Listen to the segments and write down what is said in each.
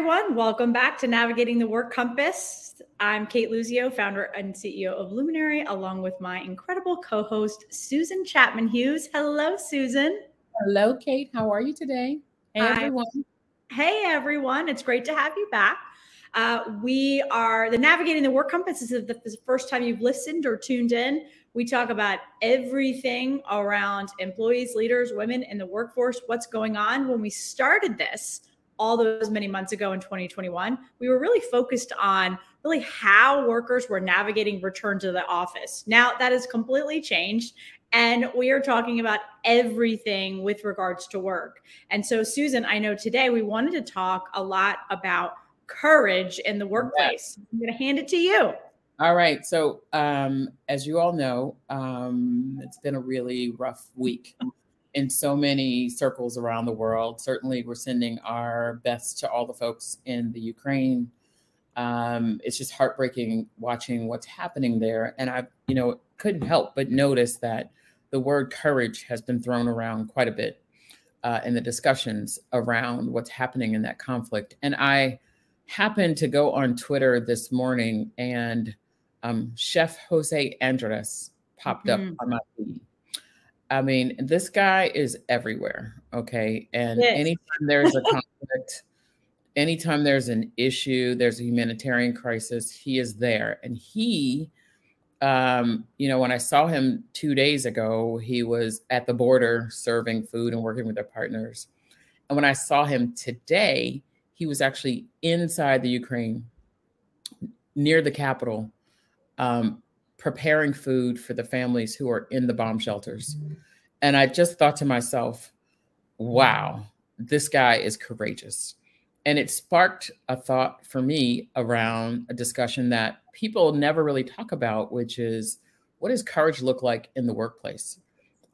everyone. Welcome back to Navigating the Work Compass. I'm Kate Luzio, founder and CEO of Luminary, along with my incredible co host, Susan Chapman Hughes. Hello, Susan. Hello, Kate. How are you today? Hey, everyone. Hey, everyone. It's great to have you back. Uh, we are the Navigating the Work Compass. This is the first time you've listened or tuned in. We talk about everything around employees, leaders, women in the workforce, what's going on. When we started this, all those many months ago in 2021, we were really focused on really how workers were navigating return to the office. Now that has completely changed. And we are talking about everything with regards to work. And so, Susan, I know today we wanted to talk a lot about courage in the workplace. Yes. I'm going to hand it to you. All right. So, um, as you all know, um, it's been a really rough week in so many circles around the world. Certainly, we're sending our best to all the folks in the Ukraine. Um, it's just heartbreaking watching what's happening there. And I, you know, couldn't help but notice that the word courage has been thrown around quite a bit uh, in the discussions around what's happening in that conflict. And I happened to go on Twitter this morning and um, Chef Jose Andres popped mm-hmm. up on my feed I mean, this guy is everywhere. Okay. And yes. anytime there's a conflict, anytime there's an issue, there's a humanitarian crisis, he is there. And he, um, you know, when I saw him two days ago, he was at the border serving food and working with their partners. And when I saw him today, he was actually inside the Ukraine, near the capital, um, preparing food for the families who are in the bomb shelters. And I just thought to myself, wow, this guy is courageous. And it sparked a thought for me around a discussion that people never really talk about, which is what does courage look like in the workplace?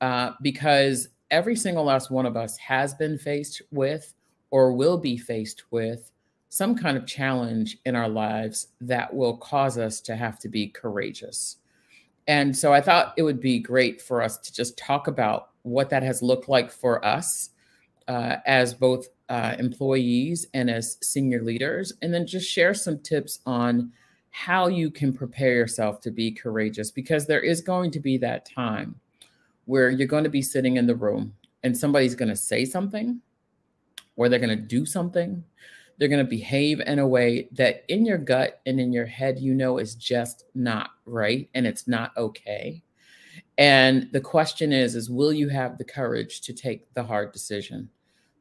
Uh, because every single last one of us has been faced with or will be faced with some kind of challenge in our lives that will cause us to have to be courageous. And so I thought it would be great for us to just talk about what that has looked like for us uh, as both uh, employees and as senior leaders, and then just share some tips on how you can prepare yourself to be courageous because there is going to be that time where you're going to be sitting in the room and somebody's going to say something or they're going to do something they're going to behave in a way that in your gut and in your head, you know, is just not right and it's not okay. And the question is, is will you have the courage to take the hard decision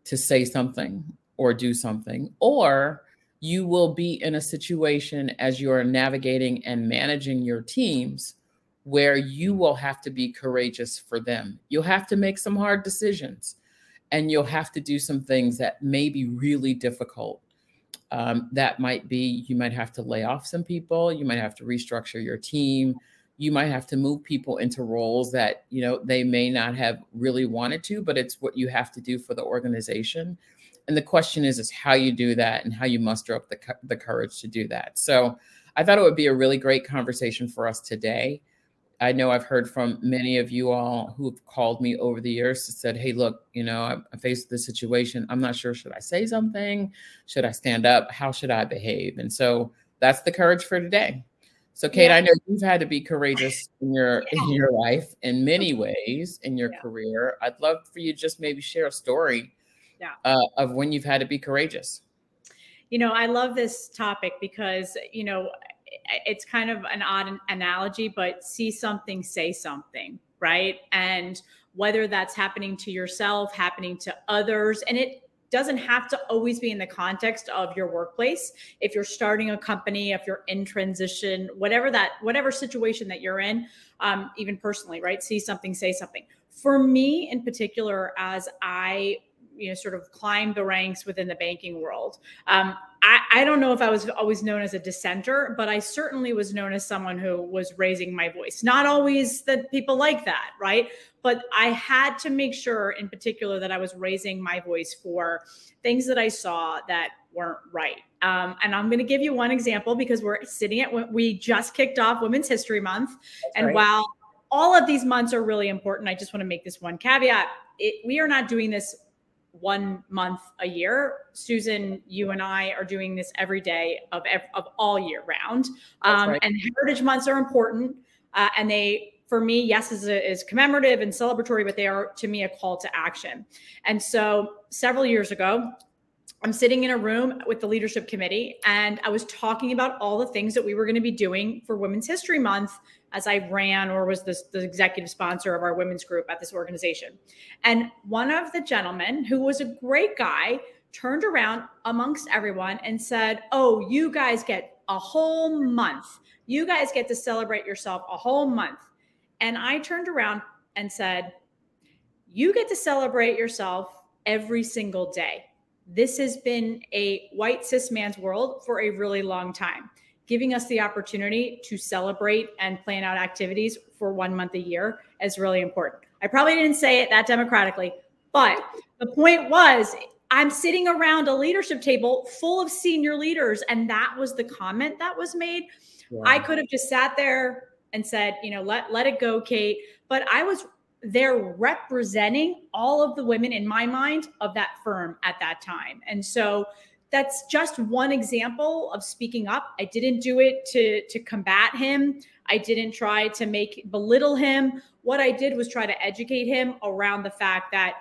to say something or do something? Or you will be in a situation as you are navigating and managing your teams where you will have to be courageous for them. You'll have to make some hard decisions and you'll have to do some things that may be really difficult um, that might be you might have to lay off some people, you might have to restructure your team, you might have to move people into roles that you know they may not have really wanted to, but it's what you have to do for the organization. And the question is, is how you do that and how you muster up the the courage to do that. So I thought it would be a really great conversation for us today. I know I've heard from many of you all who've called me over the years and said, Hey, look, you know, I'm faced with this situation. I'm not sure. Should I say something? Should I stand up? How should I behave? And so that's the courage for today. So, Kate, yeah. I know you've had to be courageous in your yeah. in your life in many ways in your yeah. career. I'd love for you just maybe share a story uh, of when you've had to be courageous. You know, I love this topic because you know it's kind of an odd analogy, but see something, say something, right? And whether that's happening to yourself, happening to others, and it doesn't have to always be in the context of your workplace. If you're starting a company, if you're in transition, whatever that, whatever situation that you're in, um, even personally, right? See something, say something. For me in particular, as I you know sort of climb the ranks within the banking world um, I, don't know if i was always known as a dissenter but i certainly was known as someone who was raising my voice. Not always that people like that right? But i had to make sure in particular that i was raising my voice for things that i saw that weren't right. Um, and i'm going to give you one example because we're sitting at we just kicked off women's history month. That's and right. while all of these months are really important i just want to make this one caveat. It, we are not doing this one month a year. Susan, you and I are doing this every day of of all year round. Um, right. And heritage months are important, uh, and they for me, yes, is, is commemorative and celebratory, but they are to me a call to action. And so several years ago, I'm sitting in a room with the leadership committee, and I was talking about all the things that we were going to be doing for Women's History Month as I ran or was the, the executive sponsor of our women's group at this organization. And one of the gentlemen, who was a great guy, turned around amongst everyone and said, Oh, you guys get a whole month. You guys get to celebrate yourself a whole month. And I turned around and said, You get to celebrate yourself every single day. This has been a white cis man's world for a really long time giving us the opportunity to celebrate and plan out activities for one month a year is really important. I probably didn't say it that democratically, but the point was I'm sitting around a leadership table full of senior leaders, and that was the comment that was made. Wow. I could have just sat there and said, you know, let let it go, Kate. But I was there representing all of the women in my mind of that firm at that time. And so that's just one example of speaking up. I didn't do it to to combat him. I didn't try to make belittle him. What I did was try to educate him around the fact that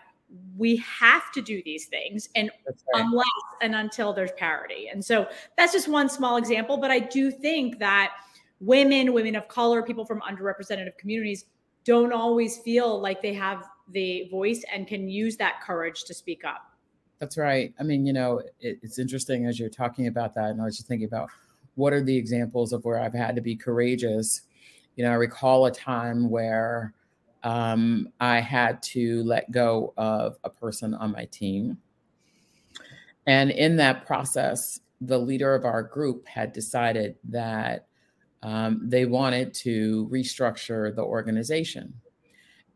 we have to do these things and right. unless and until there's parity. And so that's just one small example, but I do think that women, women of color, people from underrepresented communities don't always feel like they have the voice and can use that courage to speak up. That's right. I mean, you know, it, it's interesting as you're talking about that. And I was just thinking about what are the examples of where I've had to be courageous. You know, I recall a time where um, I had to let go of a person on my team. And in that process, the leader of our group had decided that um, they wanted to restructure the organization.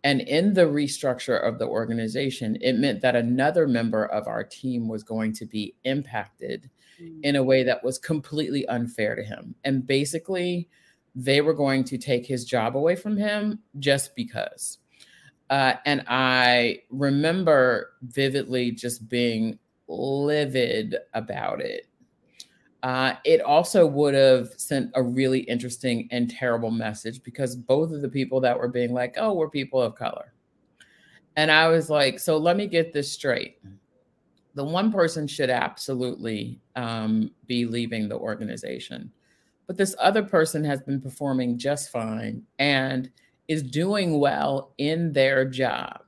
And in the restructure of the organization, it meant that another member of our team was going to be impacted mm. in a way that was completely unfair to him. And basically, they were going to take his job away from him just because. Uh, and I remember vividly just being livid about it uh, it also would have sent a really interesting and terrible message because both of the people that were being like, oh, we're people of color. And I was like, so let me get this straight. The one person should absolutely um, be leaving the organization, but this other person has been performing just fine and is doing well in their job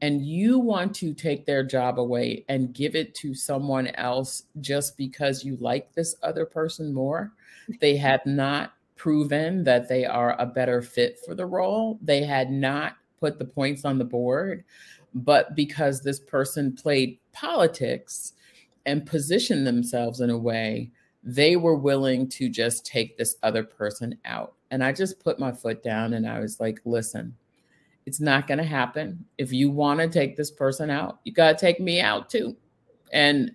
and you want to take their job away and give it to someone else just because you like this other person more, they had not proven that they are a better fit for the role. They had not put the points on the board, but because this person played politics and positioned themselves in a way, they were willing to just take this other person out. And I just put my foot down and I was like, listen, it's not going to happen. If you want to take this person out, you got to take me out too. And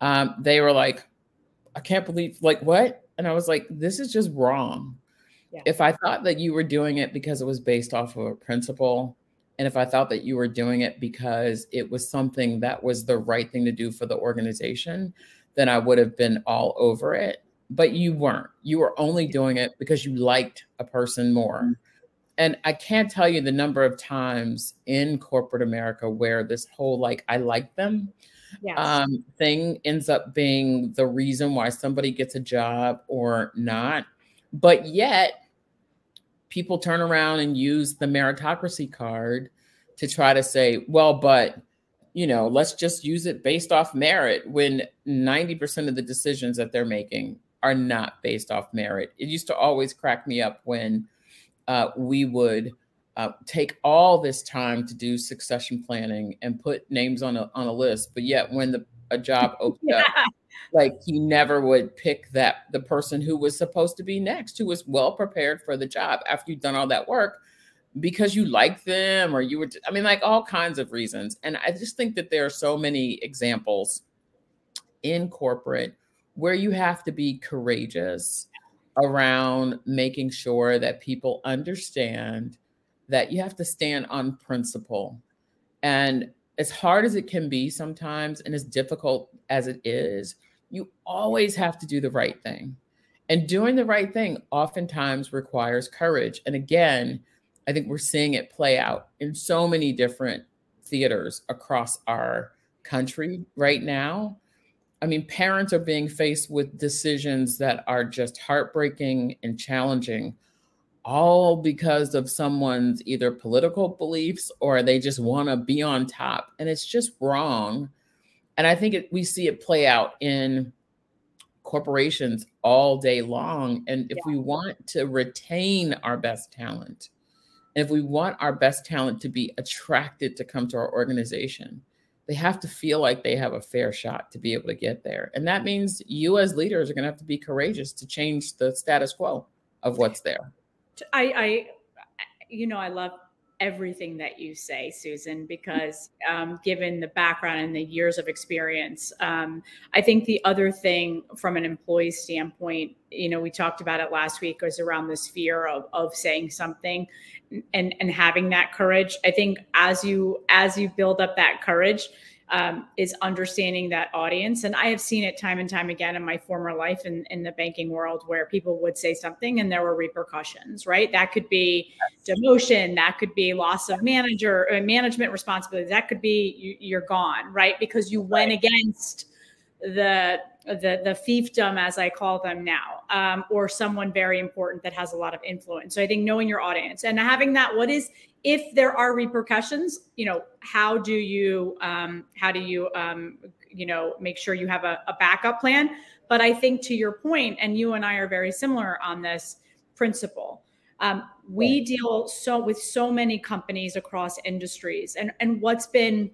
um, they were like, I can't believe, like, what? And I was like, this is just wrong. Yeah. If I thought that you were doing it because it was based off of a principle, and if I thought that you were doing it because it was something that was the right thing to do for the organization, then I would have been all over it. But you weren't. You were only doing it because you liked a person more. And I can't tell you the number of times in corporate America where this whole like I like them yes. um, thing ends up being the reason why somebody gets a job or not. But yet, people turn around and use the meritocracy card to try to say, well, but you know, let's just use it based off merit when 90% of the decisions that they're making are not based off merit. It used to always crack me up when uh, we would uh, take all this time to do succession planning and put names on a on a list, but yet when the a job opened yeah. up, like you never would pick that the person who was supposed to be next, who was well prepared for the job after you've done all that work, because you like them or you were. I mean, like all kinds of reasons. And I just think that there are so many examples in corporate where you have to be courageous around making sure that people understand that you have to stand on principle. And as hard as it can be sometimes and as difficult as it is, you always have to do the right thing. And doing the right thing oftentimes requires courage. And again, I think we're seeing it play out in so many different theaters across our country right now. I mean, parents are being faced with decisions that are just heartbreaking and challenging, all because of someone's either political beliefs or they just want to be on top. And it's just wrong. And I think it, we see it play out in corporations all day long. And if yeah. we want to retain our best talent, and if we want our best talent to be attracted to come to our organization, they have to feel like they have a fair shot to be able to get there. And that means you as leaders are going to have to be courageous to change the status quo of what's there. I, I you know, I love everything that you say, Susan, because um, given the background and the years of experience, um, I think the other thing from an employee standpoint, you know, we talked about it last week, was around this fear of, of saying something and and having that courage. I think as you as you build up that courage, um, is understanding that audience. And I have seen it time and time again in my former life in, in the banking world where people would say something and there were repercussions, right? That could be demotion, that could be loss of manager uh, management responsibility, that could be you, are gone, right? Because you went against the the the fiefdom as i call them now um, or someone very important that has a lot of influence. So i think knowing your audience and having that what is if there are repercussions you know how do you um, how do you um, you know make sure you have a, a backup plan? But i think to your point and you and i are very similar on this principle um, we deal so with so many companies across industries and and what's been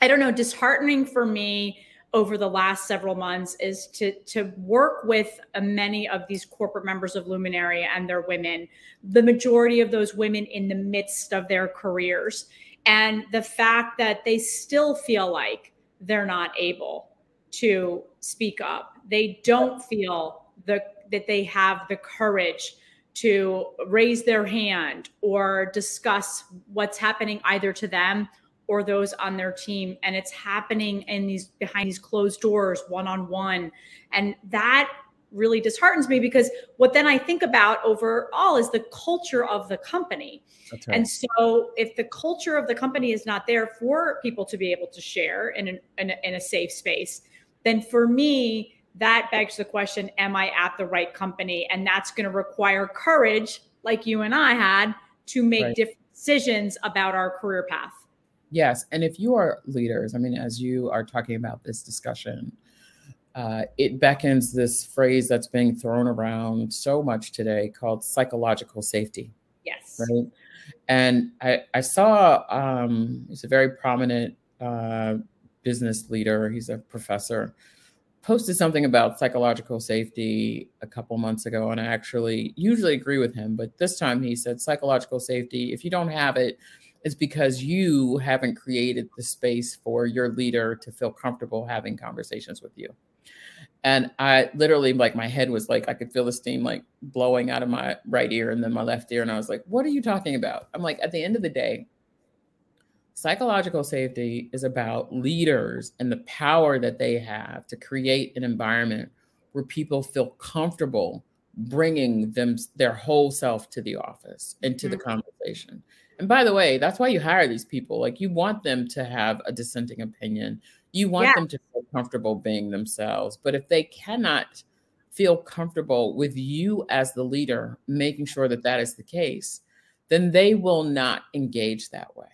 i don't know disheartening for me over the last several months is to to work with uh, many of these corporate members of Luminary and their women, the majority of those women in the midst of their careers, and the fact that they still feel like they're not able to speak up. They don't feel the that they have the courage to raise their hand or discuss what's happening either to them or those on their team and it's happening in these behind these closed doors one on one and that really disheartens me because what then I think about overall is the culture of the company. Right. And so if the culture of the company is not there for people to be able to share in, an, in, a, in a safe space, then for me, that begs the question Am I at the right company? And that's going to require courage, like you and I had, to make right. different decisions about our career path. Yes. And if you are leaders, I mean, as you are talking about this discussion, uh, it beckons this phrase that's being thrown around so much today called psychological safety. Yes. Right. And I, I saw um, he's a very prominent uh, business leader, he's a professor, posted something about psychological safety a couple months ago. And I actually usually agree with him, but this time he said psychological safety, if you don't have it, is because you haven't created the space for your leader to feel comfortable having conversations with you. And I literally, like, my head was like, I could feel the steam like blowing out of my right ear and then my left ear. And I was like, what are you talking about? I'm like, at the end of the day, psychological safety is about leaders and the power that they have to create an environment where people feel comfortable bringing them their whole self to the office and to mm-hmm. the conversation and by the way, that's why you hire these people. Like you want them to have a dissenting opinion. You want yeah. them to feel comfortable being themselves. But if they cannot feel comfortable with you as the leader, making sure that that is the case, then they will not engage that way.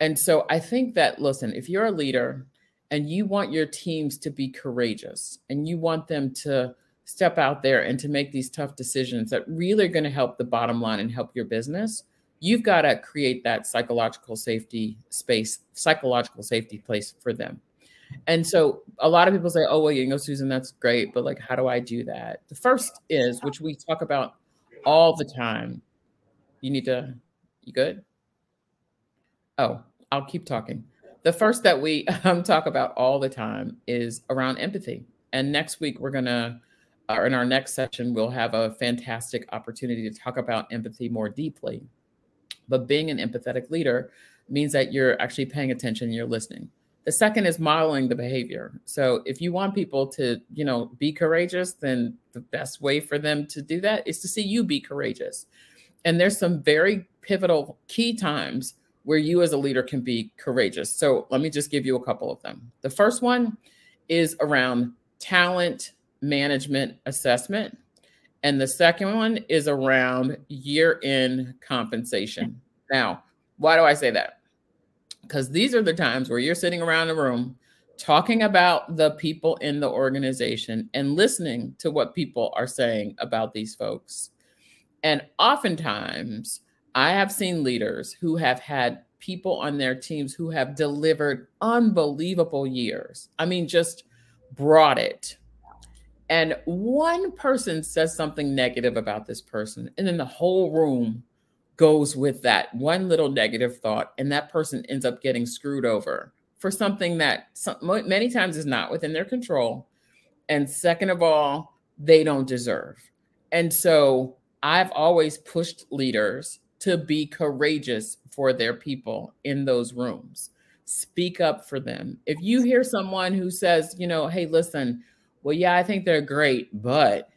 And so I think that, listen, if you're a leader and you want your teams to be courageous and you want them to step out there and to make these tough decisions that really are going to help the bottom line and help your business, you've got to create that psychological safety space, psychological safety place for them. And so a lot of people say, oh, well, you know, Susan, that's great. But like, how do I do that? The first is, which we talk about all the time. You need to, you good? Oh, I'll keep talking. The first that we um, talk about all the time is around empathy. And next week, we're going to, or in our next session, we'll have a fantastic opportunity to talk about empathy more deeply. But being an empathetic leader means that you're actually paying attention, you're listening. The second is modeling the behavior. So if you want people to, you know, be courageous, then the best way for them to do that is to see you be courageous. And there's some very pivotal key times where you as a leader can be courageous. So let me just give you a couple of them. The first one is around talent management assessment. And the second one is around year end compensation. Now, why do I say that? Because these are the times where you're sitting around the room talking about the people in the organization and listening to what people are saying about these folks. And oftentimes, I have seen leaders who have had people on their teams who have delivered unbelievable years. I mean, just brought it. And one person says something negative about this person, and then the whole room goes with that one little negative thought, and that person ends up getting screwed over for something that some, many times is not within their control. And second of all, they don't deserve. And so I've always pushed leaders to be courageous for their people in those rooms. Speak up for them. If you hear someone who says, you know, hey, listen, well, yeah, I think they're great, but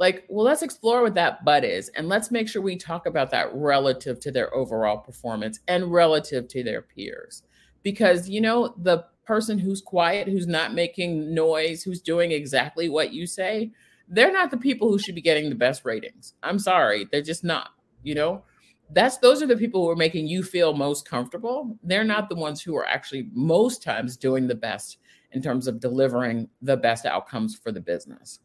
like, well, let's explore what that but is. And let's make sure we talk about that relative to their overall performance and relative to their peers. Because, you know, the person who's quiet, who's not making noise, who's doing exactly what you say, they're not the people who should be getting the best ratings. I'm sorry, they're just not, you know? That's those are the people who are making you feel most comfortable. They're not the ones who are actually most times doing the best in terms of delivering the best outcomes for the business.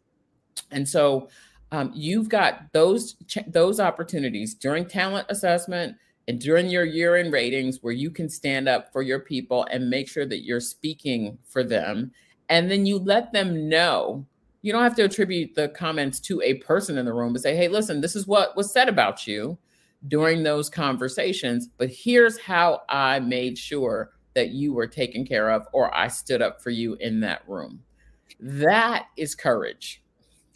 And so um, you've got those those opportunities during talent assessment and during your year in ratings where you can stand up for your people and make sure that you're speaking for them and then you let them know you don't have to attribute the comments to a person in the room but say hey listen this is what was said about you during those conversations but here's how i made sure that you were taken care of or I stood up for you in that room. That is courage.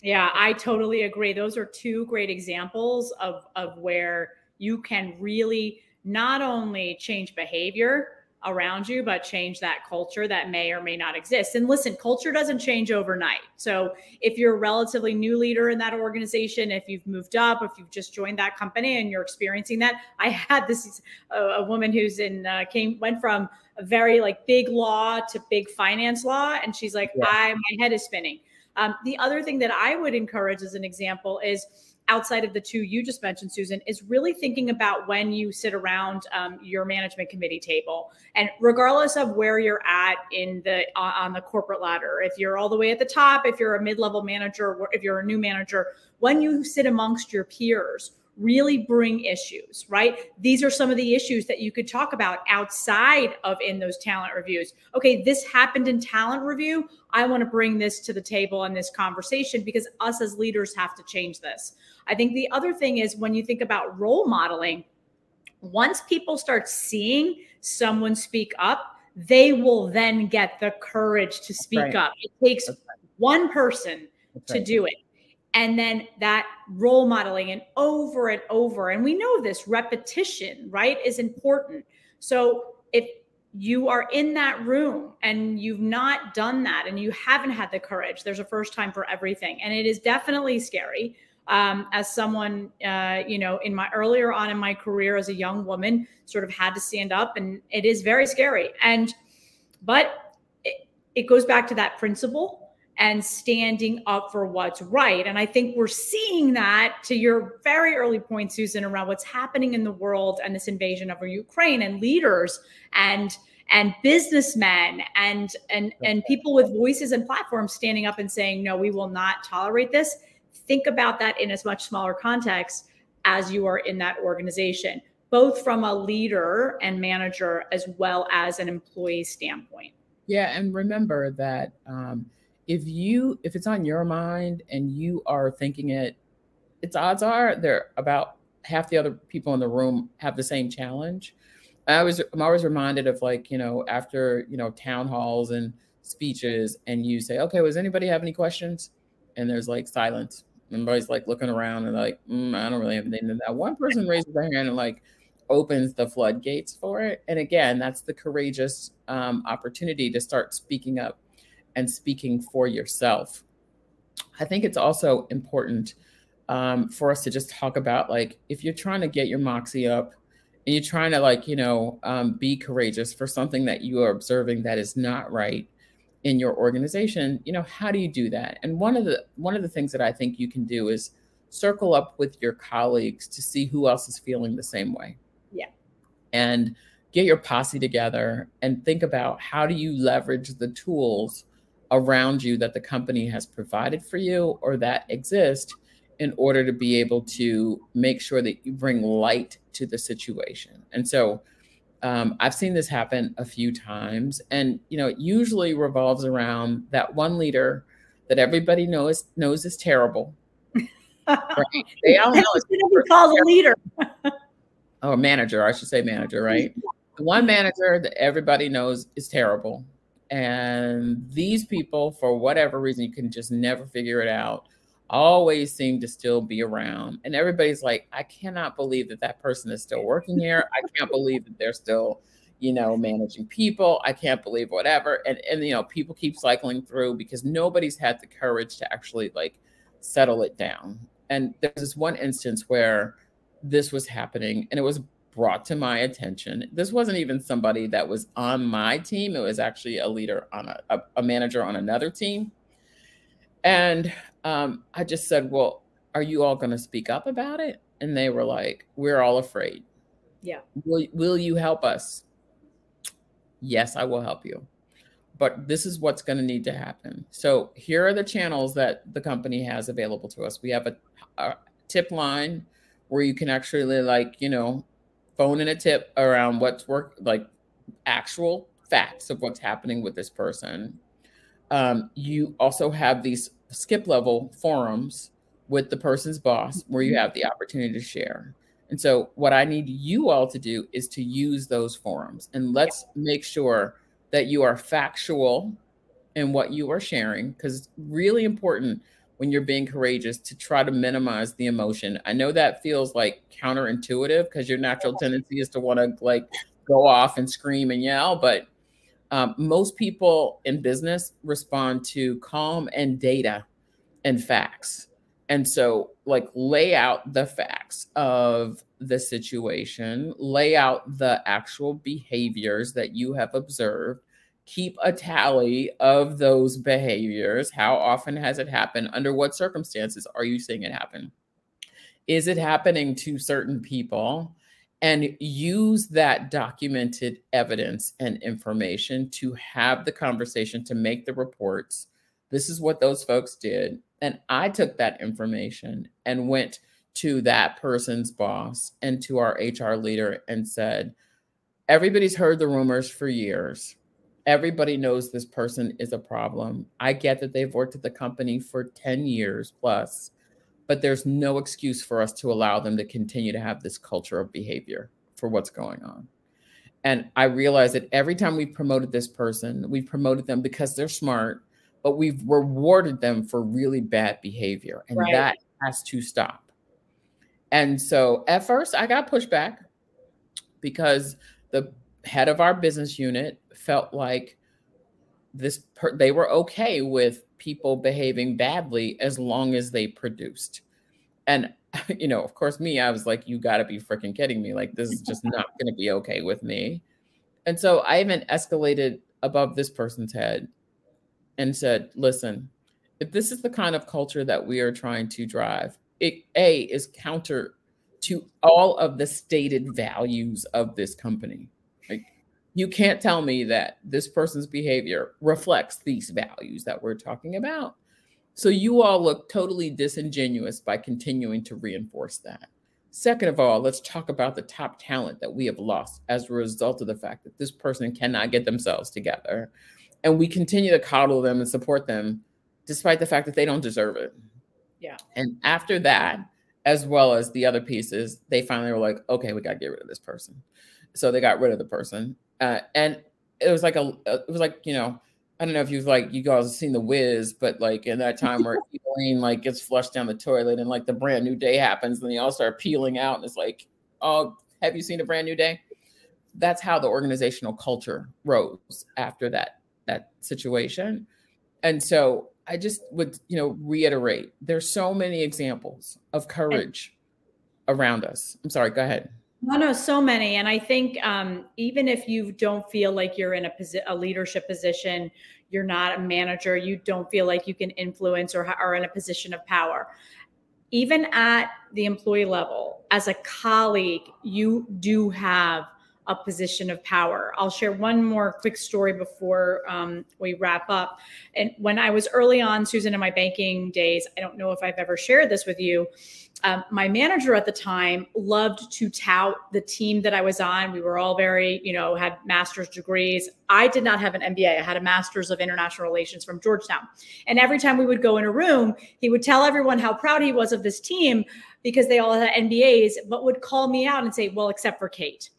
Yeah, I totally agree. Those are two great examples of of where you can really not only change behavior around you, but change that culture that may or may not exist. And listen, culture doesn't change overnight. So if you're a relatively new leader in that organization, if you've moved up, if you've just joined that company and you're experiencing that, I had this a, a woman who's in uh, came went from a very like big law to big finance law, and she's like, yeah. I my head is spinning. Um, the other thing that I would encourage as an example is outside of the two you just mentioned, Susan, is really thinking about when you sit around um, your management committee table, and regardless of where you're at in the uh, on the corporate ladder, if you're all the way at the top, if you're a mid-level manager, if you're a new manager, when you sit amongst your peers really bring issues, right? These are some of the issues that you could talk about outside of in those talent reviews. Okay, this happened in talent review. I want to bring this to the table in this conversation because us as leaders have to change this. I think the other thing is when you think about role modeling, once people start seeing someone speak up, they will then get the courage to speak right. up. It takes right. one person to do it. And then that role modeling and over and over. And we know this repetition, right, is important. So if you are in that room and you've not done that and you haven't had the courage, there's a first time for everything. And it is definitely scary um, as someone, uh, you know, in my earlier on in my career as a young woman, sort of had to stand up, and it is very scary. And but it, it goes back to that principle and standing up for what's right. And I think we're seeing that to your very early point, Susan, around what's happening in the world and this invasion of Ukraine and leaders and and businessmen and and and people with voices and platforms standing up and saying no we will not tolerate this think about that in as much smaller context as you are in that organization, both from a leader and manager as well as an employee standpoint. Yeah, and remember that um, if you if it's on your mind and you are thinking it, its odds are there about half the other people in the room have the same challenge. I was I'm always reminded of like you know after you know town halls and speeches and you say okay, was anybody have any questions? And there's like silence Everybody's like looking around and like, mm, I don't really have anything to that. One person raises their hand and like, opens the floodgates for it. And again, that's the courageous um, opportunity to start speaking up and speaking for yourself. I think it's also important um, for us to just talk about like if you're trying to get your moxie up and you're trying to like you know um, be courageous for something that you are observing that is not right in your organization you know how do you do that? And one of the one of the things that i think you can do is circle up with your colleagues to see who else is feeling the same way. Yeah. And get your posse together and think about how do you leverage the tools around you that the company has provided for you or that exist in order to be able to make sure that you bring light to the situation. And so um, I've seen this happen a few times, and you know, it usually revolves around that one leader that everybody knows knows is terrible. right? They all know it's called a leader. oh, manager, I should say manager, right? The one manager that everybody knows is terrible. And these people, for whatever reason, you can just never figure it out always seem to still be around. And everybody's like, I cannot believe that that person is still working here. I can't believe that they're still, you know, managing people. I can't believe whatever. And, and, you know, people keep cycling through because nobody's had the courage to actually like settle it down. And there's this one instance where this was happening and it was brought to my attention. This wasn't even somebody that was on my team. It was actually a leader on a, a, a manager on another team. And um, I just said, Well, are you all going to speak up about it? And they were like, We're all afraid. Yeah. Will, will you help us? Yes, I will help you. But this is what's going to need to happen. So here are the channels that the company has available to us. We have a, a tip line where you can actually, like, you know, phone in a tip around what's work, like actual facts of what's happening with this person. Um, you also have these skip level forums with the person's boss where you mm-hmm. have the opportunity to share. And so, what I need you all to do is to use those forums and let's make sure that you are factual in what you are sharing because it's really important when you're being courageous to try to minimize the emotion. I know that feels like counterintuitive because your natural tendency is to want to like go off and scream and yell, but um, most people in business respond to calm and data and facts. And so, like, lay out the facts of the situation, lay out the actual behaviors that you have observed, keep a tally of those behaviors. How often has it happened? Under what circumstances are you seeing it happen? Is it happening to certain people? and use that documented evidence and information to have the conversation to make the reports. This is what those folks did. And I took that information and went to that person's boss and to our HR leader and said, Everybody's heard the rumors for years. Everybody knows this person is a problem. I get that they've worked at the company for 10 years plus but there's no excuse for us to allow them to continue to have this culture of behavior for what's going on. And I realize that every time we've promoted this person, we've promoted them because they're smart, but we've rewarded them for really bad behavior. And right. that has to stop. And so at first, I got pushback because the head of our business unit felt like this per- they were okay with people behaving badly as long as they produced. And you know, of course, me, I was like, you got to be freaking kidding me. Like, this is just not going to be okay with me. And so I even escalated above this person's head and said, listen, if this is the kind of culture that we are trying to drive, it A is counter to all of the stated values of this company. Like, you can't tell me that this person's behavior reflects these values that we're talking about. So you all look totally disingenuous by continuing to reinforce that. Second of all, let's talk about the top talent that we have lost as a result of the fact that this person cannot get themselves together. And we continue to coddle them and support them despite the fact that they don't deserve it. Mm-hmm. Yeah. And after that, as well as the other pieces, they finally were like, okay, we got to get rid of this person. So they got rid of the person. Uh, and it was like a, it was like, you know, I don't know if you've like you guys have seen the Wiz, but like in that time where Elaine like gets flushed down the toilet and like the brand new day happens and they all start peeling out and it's like, oh, Have you seen a brand new day? That's how the organizational culture rose after that that situation. And so I just would, you know, reiterate there's so many examples of courage around us. I'm sorry, go ahead. No, no, so many. And I think um, even if you don't feel like you're in a, posi- a leadership position, you're not a manager, you don't feel like you can influence or are in a position of power. Even at the employee level, as a colleague, you do have a position of power. I'll share one more quick story before um, we wrap up. And when I was early on, Susan, in my banking days, I don't know if I've ever shared this with you. Um, my manager at the time loved to tout the team that I was on. We were all very, you know, had master's degrees. I did not have an MBA. I had a master's of international relations from Georgetown. And every time we would go in a room, he would tell everyone how proud he was of this team because they all had MBAs, but would call me out and say, well, except for Kate.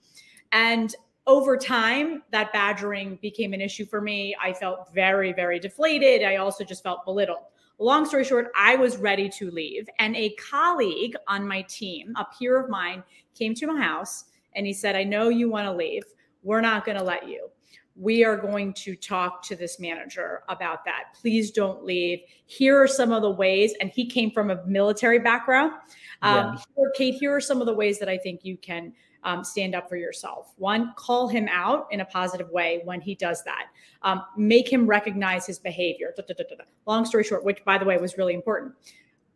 And over time, that badgering became an issue for me. I felt very, very deflated. I also just felt belittled. Long story short, I was ready to leave. And a colleague on my team, a peer of mine, came to my house and he said, I know you want to leave. We're not going to let you. We are going to talk to this manager about that. Please don't leave. Here are some of the ways, and he came from a military background. Um, yeah. here, Kate, here are some of the ways that I think you can um, stand up for yourself. One, call him out in a positive way when he does that. Um, make him recognize his behavior. Da, da, da, Long story short, which by the way was really important.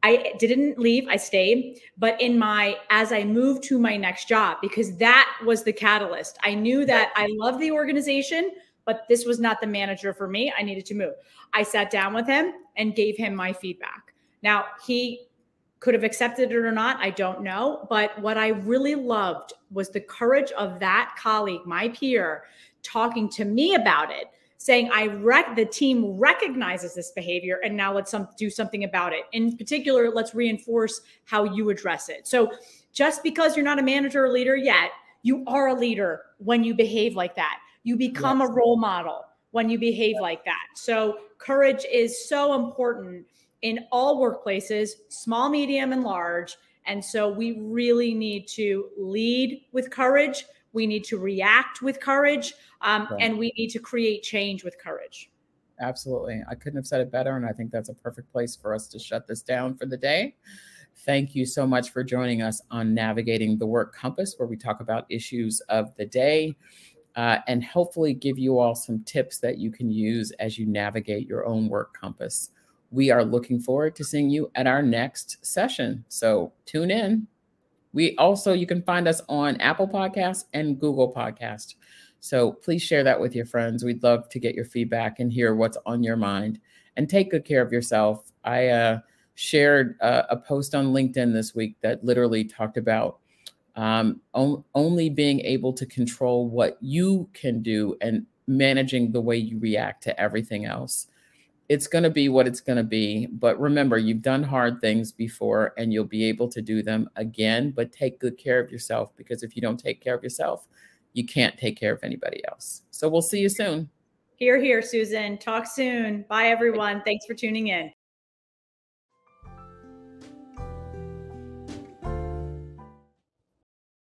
I didn't leave, I stayed, but in my as I moved to my next job because that was the catalyst. I knew that I love the organization, but this was not the manager for me. I needed to move. I sat down with him and gave him my feedback. Now, he could have accepted it or not, I don't know. But what I really loved was the courage of that colleague, my peer, talking to me about it, saying, I rec- the team recognizes this behavior and now let's some- do something about it. In particular, let's reinforce how you address it. So just because you're not a manager or leader yet, you are a leader when you behave like that. You become yes. a role model when you behave like that. So courage is so important in all workplaces, small, medium, and large. And so we really need to lead with courage. We need to react with courage. Um, right. And we need to create change with courage. Absolutely. I couldn't have said it better. And I think that's a perfect place for us to shut this down for the day. Thank you so much for joining us on Navigating the Work Compass, where we talk about issues of the day uh, and hopefully give you all some tips that you can use as you navigate your own work compass we are looking forward to seeing you at our next session. So tune in. We also, you can find us on Apple Podcast and Google Podcast. So please share that with your friends. We'd love to get your feedback and hear what's on your mind. And take good care of yourself. I uh, shared uh, a post on LinkedIn this week that literally talked about um, on, only being able to control what you can do and managing the way you react to everything else it's going to be what it's going to be. But remember, you've done hard things before and you'll be able to do them again. But take good care of yourself because if you don't take care of yourself, you can't take care of anybody else. So we'll see you soon. Here, here, Susan. Talk soon. Bye, everyone. Thanks for tuning in.